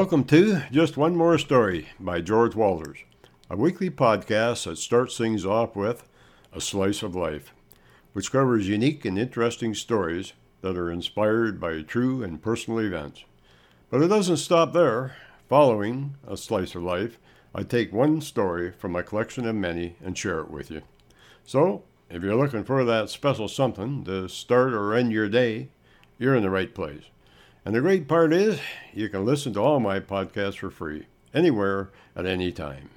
Welcome to Just One More Story by George Walters, a weekly podcast that starts things off with a slice of life, which covers unique and interesting stories that are inspired by true and personal events. But it doesn't stop there. Following a slice of life, I take one story from my collection of many and share it with you. So, if you're looking for that special something to start or end your day, you're in the right place. And the great part is, you can listen to all my podcasts for free, anywhere, at any time.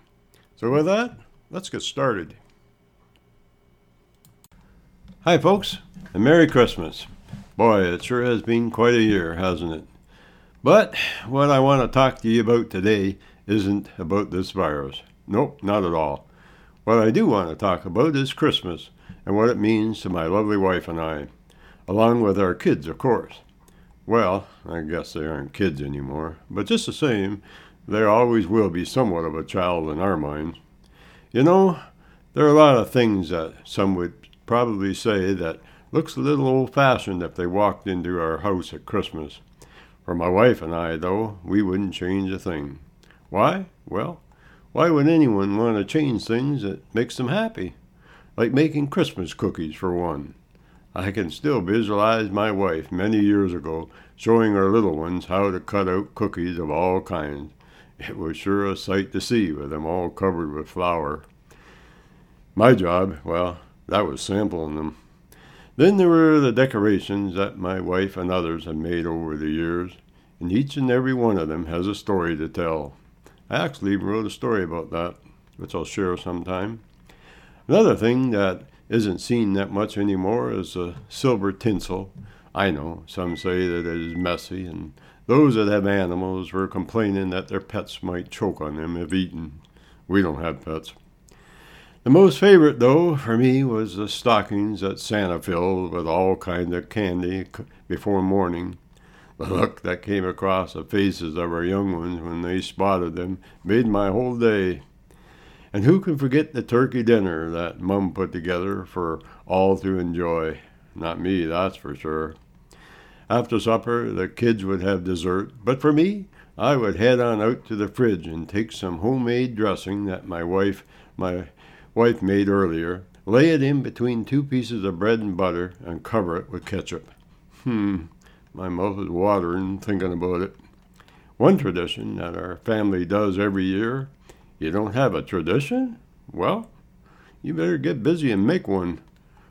So, with that, let's get started. Hi, folks, and Merry Christmas. Boy, it sure has been quite a year, hasn't it? But what I want to talk to you about today isn't about this virus. Nope, not at all. What I do want to talk about is Christmas and what it means to my lovely wife and I, along with our kids, of course. Well, I guess they aren't kids anymore, but just the same, there always will be somewhat of a child in our minds. You know, there are a lot of things that some would probably say that looks a little old fashioned if they walked into our house at Christmas. For my wife and I, though, we wouldn't change a thing. Why? Well, why would anyone want to change things that makes them happy? Like making Christmas cookies, for one. I can still visualize my wife many years ago showing her little ones how to cut out cookies of all kinds. It was sure a sight to see with them all covered with flour. My job, well, that was sampling them. Then there were the decorations that my wife and others have made over the years, and each and every one of them has a story to tell. I actually wrote a story about that, which I'll share sometime. Another thing that isn't seen that much anymore is a silver tinsel. I know some say that it is messy, and those that have animals were complaining that their pets might choke on them if eaten. We don't have pets. The most favorite, though, for me was the stockings that Santa filled with all kinds of candy before morning. The look that came across the faces of our young ones when they spotted them made my whole day. And who can forget the turkey dinner that Mum put together for all to enjoy? Not me, that's for sure. After supper, the kids would have dessert, but for me, I would head on out to the fridge and take some homemade dressing that my wife my wife made earlier, lay it in between two pieces of bread and butter, and cover it with ketchup. Hmm, my mouth is watering thinking about it. One tradition that our family does every year you don't have a tradition? Well, you better get busy and make one.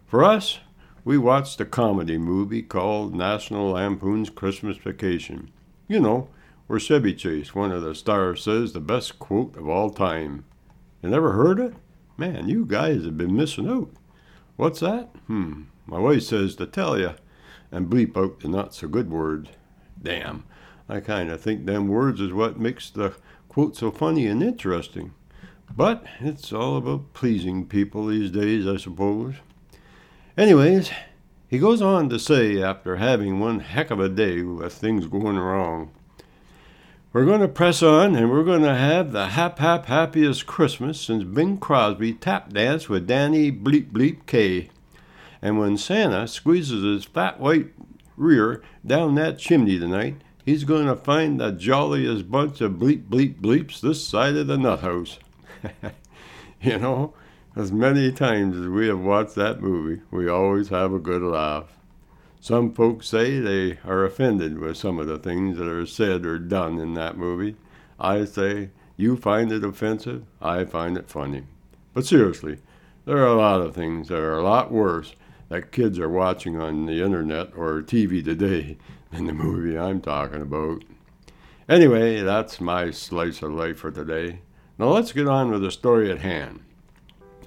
For us, we watched a comedy movie called National Lampoon's Christmas Vacation. You know, where Chevy Chase, one of the stars, says the best quote of all time. You never heard it? Man, you guys have been missing out. What's that? Hmm, my wife says to tell you, and bleep out the not so good words. Damn, I kind of think them words is what makes the quote so funny and interesting. But it's all about pleasing people these days, I suppose. Anyways, he goes on to say, after having one heck of a day with things going wrong, we're going to press on and we're going to have the hap hap happiest Christmas since Bing Crosby tap danced with Danny Bleep Bleep K. And when Santa squeezes his fat white rear down that chimney tonight, he's going to find the jolliest bunch of bleep bleep bleeps this side of the nut house. you know, as many times as we have watched that movie, we always have a good laugh. Some folks say they are offended with some of the things that are said or done in that movie. I say, you find it offensive, I find it funny. But seriously, there are a lot of things that are a lot worse that kids are watching on the internet or TV today than the movie I'm talking about. Anyway, that's my slice of life for today. Now let's get on with the story at hand.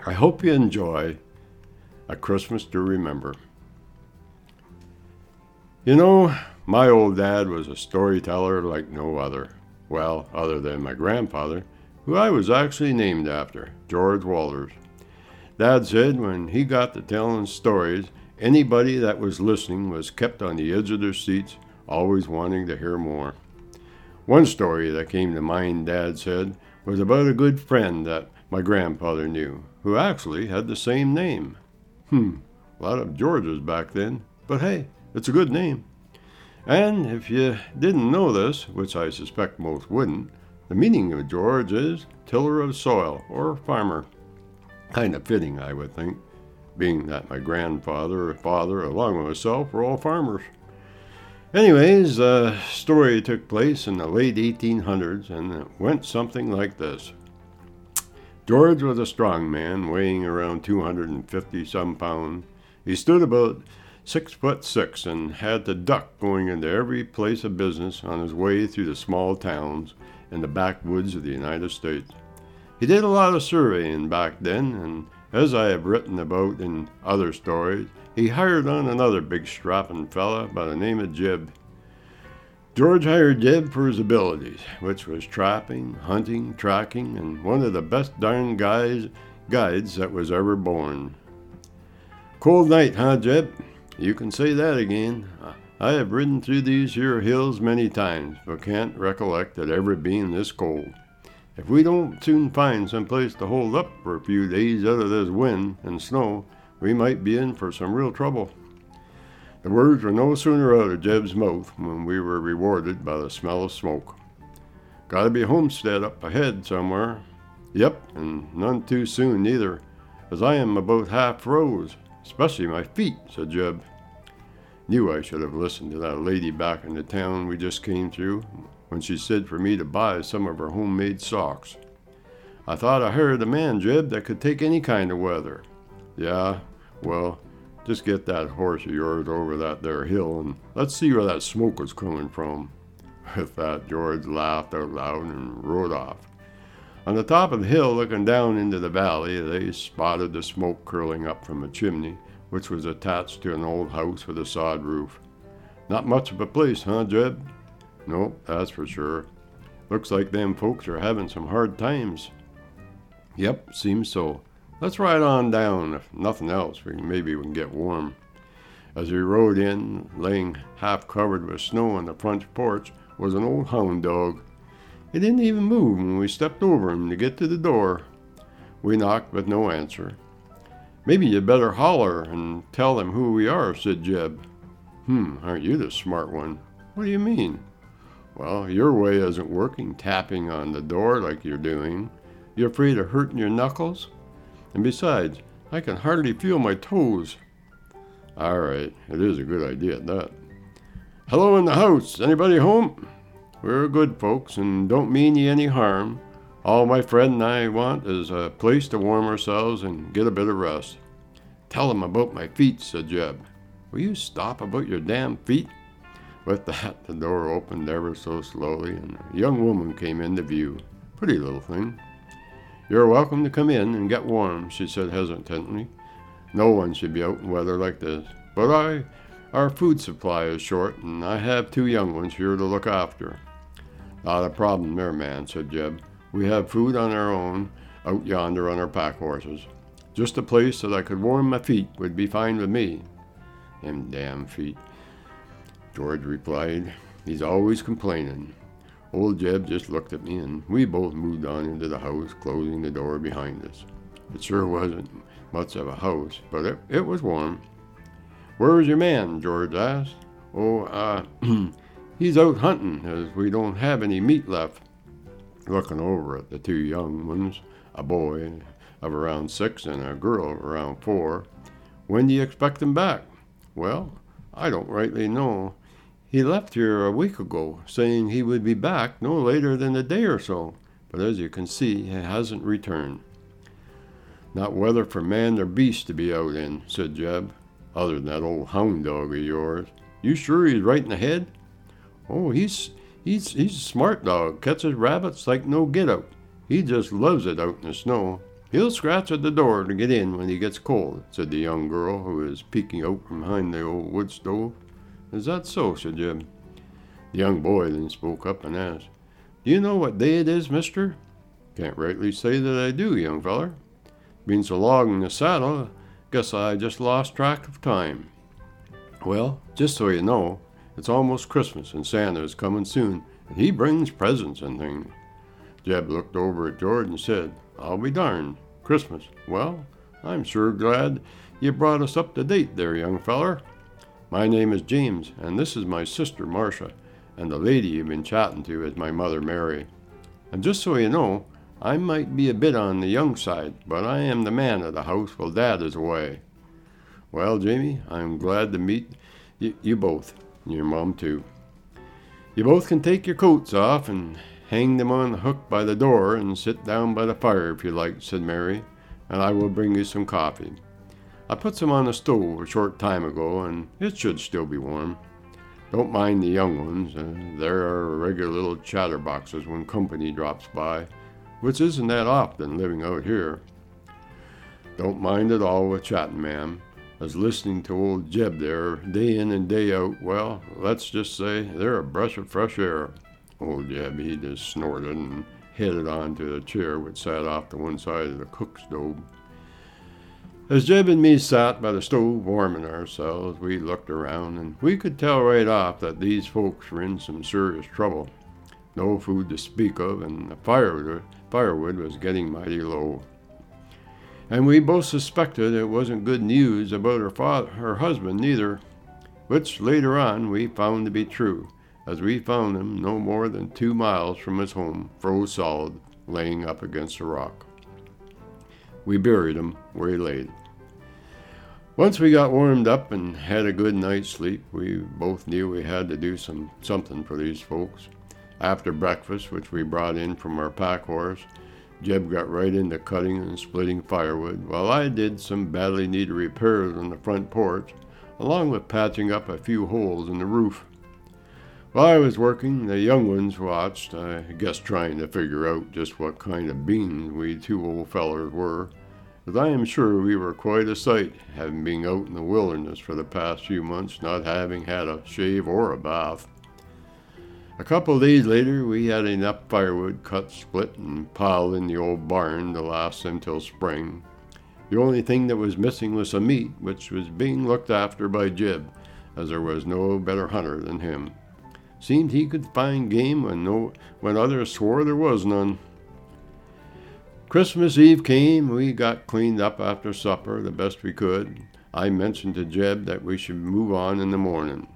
I hope you enjoy A Christmas to Remember. You know, my old dad was a storyteller like no other. Well, other than my grandfather, who I was actually named after, George Walters. Dad said when he got to telling stories, anybody that was listening was kept on the edge of their seats, always wanting to hear more. One story that came to mind, Dad said, was about a good friend that my grandfather knew, who actually had the same name. Hmm, a lot of Georges back then, but hey, it's a good name. And if you didn't know this, which I suspect most wouldn't, the meaning of George is tiller of soil or farmer. Kind of fitting, I would think, being that my grandfather father, along with myself, were all farmers. Anyways, the story took place in the late 1800s and it went something like this. George was a strong man, weighing around 250 some pounds. He stood about six foot six and had to duck going into every place of business on his way through the small towns and the backwoods of the United States. He did a lot of surveying back then, and as I have written about in other stories, he hired on another big strapping fella by the name of Jeb. George hired Jeb for his abilities, which was trapping, hunting, tracking, and one of the best darn guys guides that was ever born. Cold night, huh, Jeb? You can say that again. I have ridden through these here hills many times, but can't recollect it ever being this cold. If we don't soon find some place to hold up for a few days out of this wind and snow, we might be in for some real trouble. The words were no sooner out of Jeb's mouth when we were rewarded by the smell of smoke. Gotta be homestead up ahead somewhere. Yep, and none too soon neither, as I am about half froze especially my feet, said Jeb. Knew I should have listened to that lady back in the town we just came through when she said for me to buy some of her homemade socks. I thought I heard a man, Jeb, that could take any kind of weather. Yeah, well, just get that horse of yours over that there hill and let's see where that smoke is coming from. With that, George laughed out loud and rode off. On the top of the hill, looking down into the valley, they spotted the smoke curling up from a chimney, which was attached to an old house with a sod roof. Not much of a place, huh, Jeb? Nope, that's for sure. Looks like them folks are having some hard times. Yep, seems so. Let's ride on down. If nothing else, we maybe we can get warm. As we rode in, laying half covered with snow on the front porch, was an old hound dog he didn't even move when we stepped over him to get to the door. We knocked, but no answer. Maybe you'd better holler and tell them who we are, said Jeb. Hmm, aren't you the smart one? What do you mean? Well, your way isn't working, tapping on the door like you're doing. You're afraid of hurting your knuckles? And besides, I can hardly feel my toes. All right, it is a good idea at that. Hello in the house. Anybody home? We're good folks and don't mean ye any harm. All my friend and I want is a place to warm ourselves and get a bit of rest. Tell 'em about my feet, said Jeb. Will you stop about your damn feet? With that, the door opened ever so slowly, and a young woman came into view. Pretty little thing. You're welcome to come in and get warm, she said hesitantly. No one should be out in weather like this. But I, our food supply is short, and I have two young ones here to look after. Not a problem there, man, said Jeb. We have food on our own out yonder on our pack horses. Just a place that I could warm my feet would be fine with me. Them damn feet. George replied. He's always complaining. Old Jeb just looked at me, and we both moved on into the house, closing the door behind us. It sure wasn't much of a house, but it, it was warm. Where's your man? George asked. Oh, uh, He's out hunting, as we don't have any meat left. Looking over at the two young ones, a boy of around six and a girl of around four. When do you expect him back? Well, I don't rightly know. He left here a week ago, saying he would be back no later than a day or so, but as you can see, he hasn't returned. Not weather for man or beast to be out in, said Jeb, other than that old hound dog of yours. You sure he's right in the head? Oh, he's he's he's a smart dog. Catches rabbits like no get out. He just loves it out in the snow. He'll scratch at the door to get in when he gets cold, said the young girl who was peeking out from behind the old wood stove. Is that so? said Jeb. The young boy then spoke up and asked, Do you know what day it is, mister? Can't rightly say that I do, young feller. Been so long in the saddle, guess I just lost track of time. Well, just so you know, it's almost Christmas, and Santa is coming soon, and he brings presents and things. Jeb looked over at George and said, I'll be darned. Christmas. Well, I'm sure glad you brought us up to date there, young feller. My name is James, and this is my sister Marcia, and the lady you've been chatting to is my mother Mary. And just so you know, I might be a bit on the young side, but I am the man of the house while Dad is away. Well, Jamie, I'm glad to meet y- you both, and your mom too. You both can take your coats off and hang them on the hook by the door and sit down by the fire if you like, said Mary, and I will bring you some coffee. I put some on the stove a short time ago, and it should still be warm. Don't mind the young ones. Uh, they're regular little chatterboxes when company drops by, which isn't that often living out here. Don't mind at all with chatting, ma'am as listening to old Jeb there, day in and day out, well, let's just say they're a breath of fresh air. Old Jeb, he just snorted and headed on to the chair which sat off to one side of the cook stove. As Jeb and me sat by the stove warming ourselves, we looked around and we could tell right off that these folks were in some serious trouble. No food to speak of, and the firewood, firewood was getting mighty low and we both suspected it wasn't good news about her father, her husband neither, which later on we found to be true, as we found him no more than two miles from his home, froze solid, laying up against a rock. We buried him where he laid. Once we got warmed up and had a good night's sleep, we both knew we had to do some something for these folks. After breakfast, which we brought in from our pack horse, Jeb got right into cutting and splitting firewood, while I did some badly needed repairs on the front porch, along with patching up a few holes in the roof. While I was working, the young ones watched, I guess trying to figure out just what kind of beans we two old fellers were, as I am sure we were quite a sight, having been out in the wilderness for the past few months, not having had a shave or a bath. A couple of days later, we had enough firewood cut, split, and piled in the old barn to last until spring. The only thing that was missing was some meat, which was being looked after by Jeb, as there was no better hunter than him. Seemed he could find game when no when others swore there was none. Christmas Eve came. We got cleaned up after supper the best we could. I mentioned to Jeb that we should move on in the morning.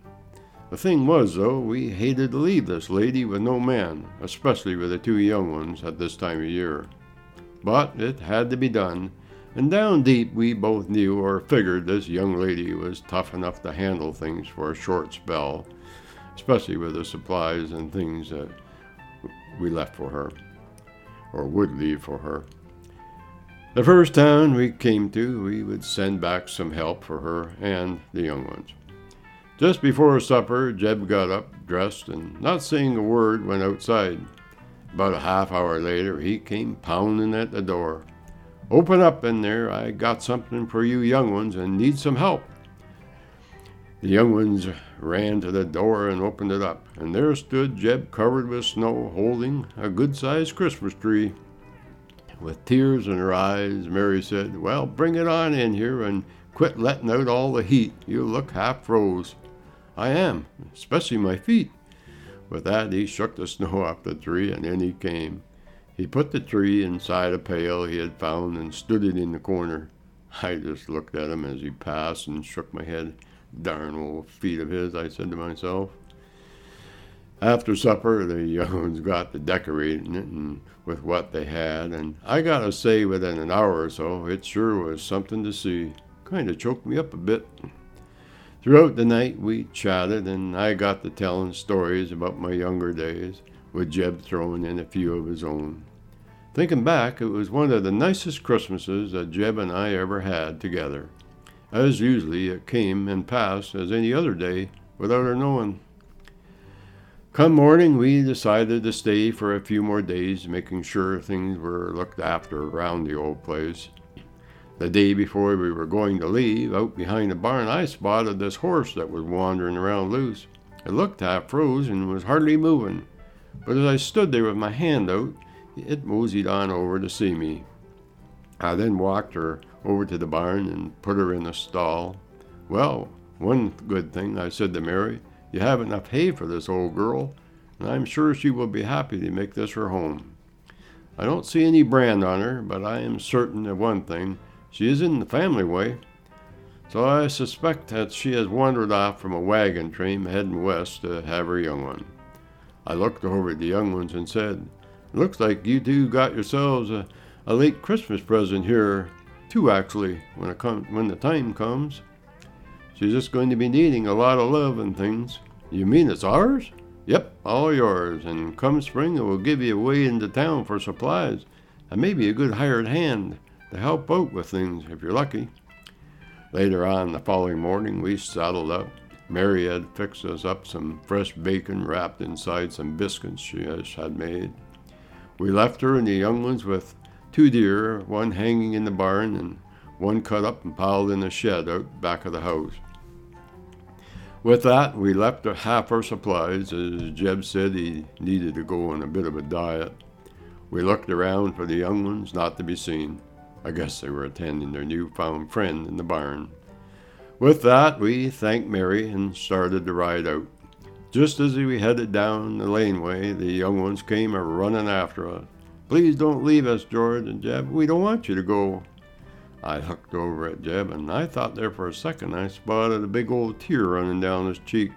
The thing was, though, we hated to leave this lady with no man, especially with the two young ones at this time of year. But it had to be done, and down deep we both knew or figured this young lady was tough enough to handle things for a short spell, especially with the supplies and things that we left for her, or would leave for her. The first town we came to, we would send back some help for her and the young ones. Just before supper, Jeb got up, dressed, and not saying a word, went outside. About a half hour later, he came pounding at the door. Open up in there. I got something for you young ones and need some help. The young ones ran to the door and opened it up, and there stood Jeb covered with snow, holding a good sized Christmas tree. With tears in her eyes, Mary said, Well, bring it on in here and quit letting out all the heat. You look half froze. I am, especially my feet. With that, he shook the snow off the tree, and in he came. He put the tree inside a pail he had found and stood it in the corner. I just looked at him as he passed and shook my head. Darn old feet of his, I said to myself. After supper, the young ones got to decorating it and with what they had, and I gotta say, within an hour or so, it sure was something to see. Kind of choked me up a bit. Throughout the night, we chatted, and I got to telling stories about my younger days, with Jeb throwing in a few of his own. Thinking back, it was one of the nicest Christmases that Jeb and I ever had together. As usually, it came and passed as any other day without our knowing. Come morning, we decided to stay for a few more days, making sure things were looked after around the old place. The day before we were going to leave, out behind the barn, I spotted this horse that was wandering around loose. It looked half froze and was hardly moving, but as I stood there with my hand out, it moseyed on over to see me. I then walked her over to the barn and put her in the stall. Well, one good thing, I said to Mary, you have enough hay for this old girl, and I'm sure she will be happy to make this her home. I don't see any brand on her, but I am certain of one thing she is in the family way. so I suspect that she has wandered off from a wagon train heading west to have her young one. I looked over at the young ones and said, Looks like you two got yourselves a, a late Christmas present here, too, actually, when, it com- when the time comes. She's just going to be needing a lot of love and things. You mean it's ours? Yep, all yours, and come spring it will give you away into town for supplies, and maybe a good hired hand to help out with things if you're lucky. Later on the following morning, we saddled up. Mary had fixed us up some fresh bacon wrapped inside some biscuits she had made. We left her and the young ones with two deer, one hanging in the barn and one cut up and piled in the shed out back of the house. With that, we left half our supplies, as Jeb said he needed to go on a bit of a diet. We looked around for the young ones, not to be seen. I guess they were attending their newfound friend in the barn. With that, we thanked Mary and started to ride out. Just as we headed down the laneway, the young ones came a running after us. Please don't leave us, George and Jeb. We don't want you to go. I looked over at Jeb, and I thought there for a second I spotted a big old tear running down his cheek.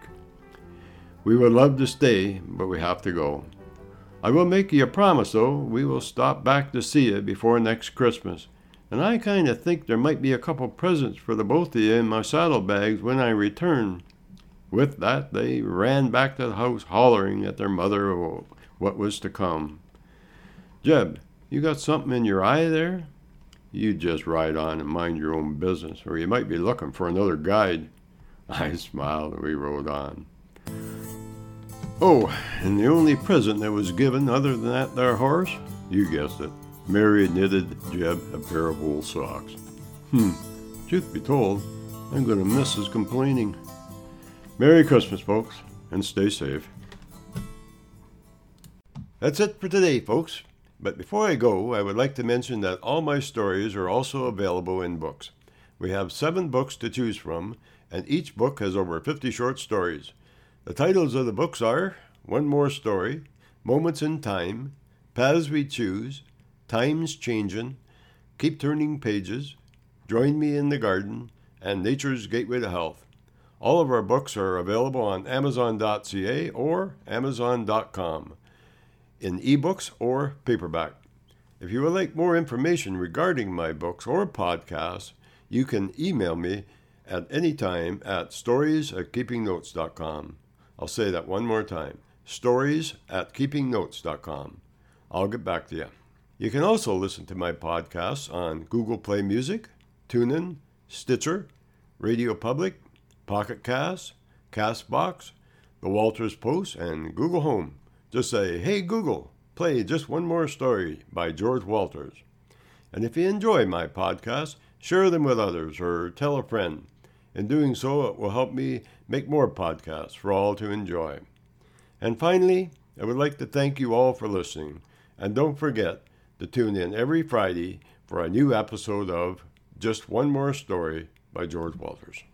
We would love to stay, but we have to go. I will make you a promise, though. We will stop back to see you before next Christmas. And I kind of think there might be a couple presents for the both of you in my saddlebags when I return. With that, they ran back to the house, hollering at their mother what was to come. Jeb, you got something in your eye there? You just ride on and mind your own business, or you might be looking for another guide. I smiled and we rode on. Oh, and the only present that was given other than that there horse, you guessed it, Mary knitted Jeb a pair of wool socks. Hmm, truth be told, I'm going to miss his complaining. Merry Christmas, folks, and stay safe. That's it for today, folks. But before I go, I would like to mention that all my stories are also available in books. We have seven books to choose from, and each book has over 50 short stories. The titles of the books are One More Story, Moments in Time, Paths We Choose, Times Changin', Keep Turning Pages, Join Me in the Garden, and Nature's Gateway to Health. All of our books are available on Amazon.ca or Amazon.com in ebooks or paperback. If you would like more information regarding my books or podcasts, you can email me at any time at stories at keepingnotes.com. I'll say that one more time stories at keepingnotes.com. I'll get back to you. You can also listen to my podcasts on Google Play Music, TuneIn, Stitcher, Radio Public, Pocket Cast, Castbox, The Walters Post, and Google Home. Just say, Hey Google, play just one more story by George Walters. And if you enjoy my podcasts, share them with others or tell a friend. In doing so, it will help me make more podcasts for all to enjoy. And finally, I would like to thank you all for listening. And don't forget to tune in every Friday for a new episode of Just One More Story by George Walters.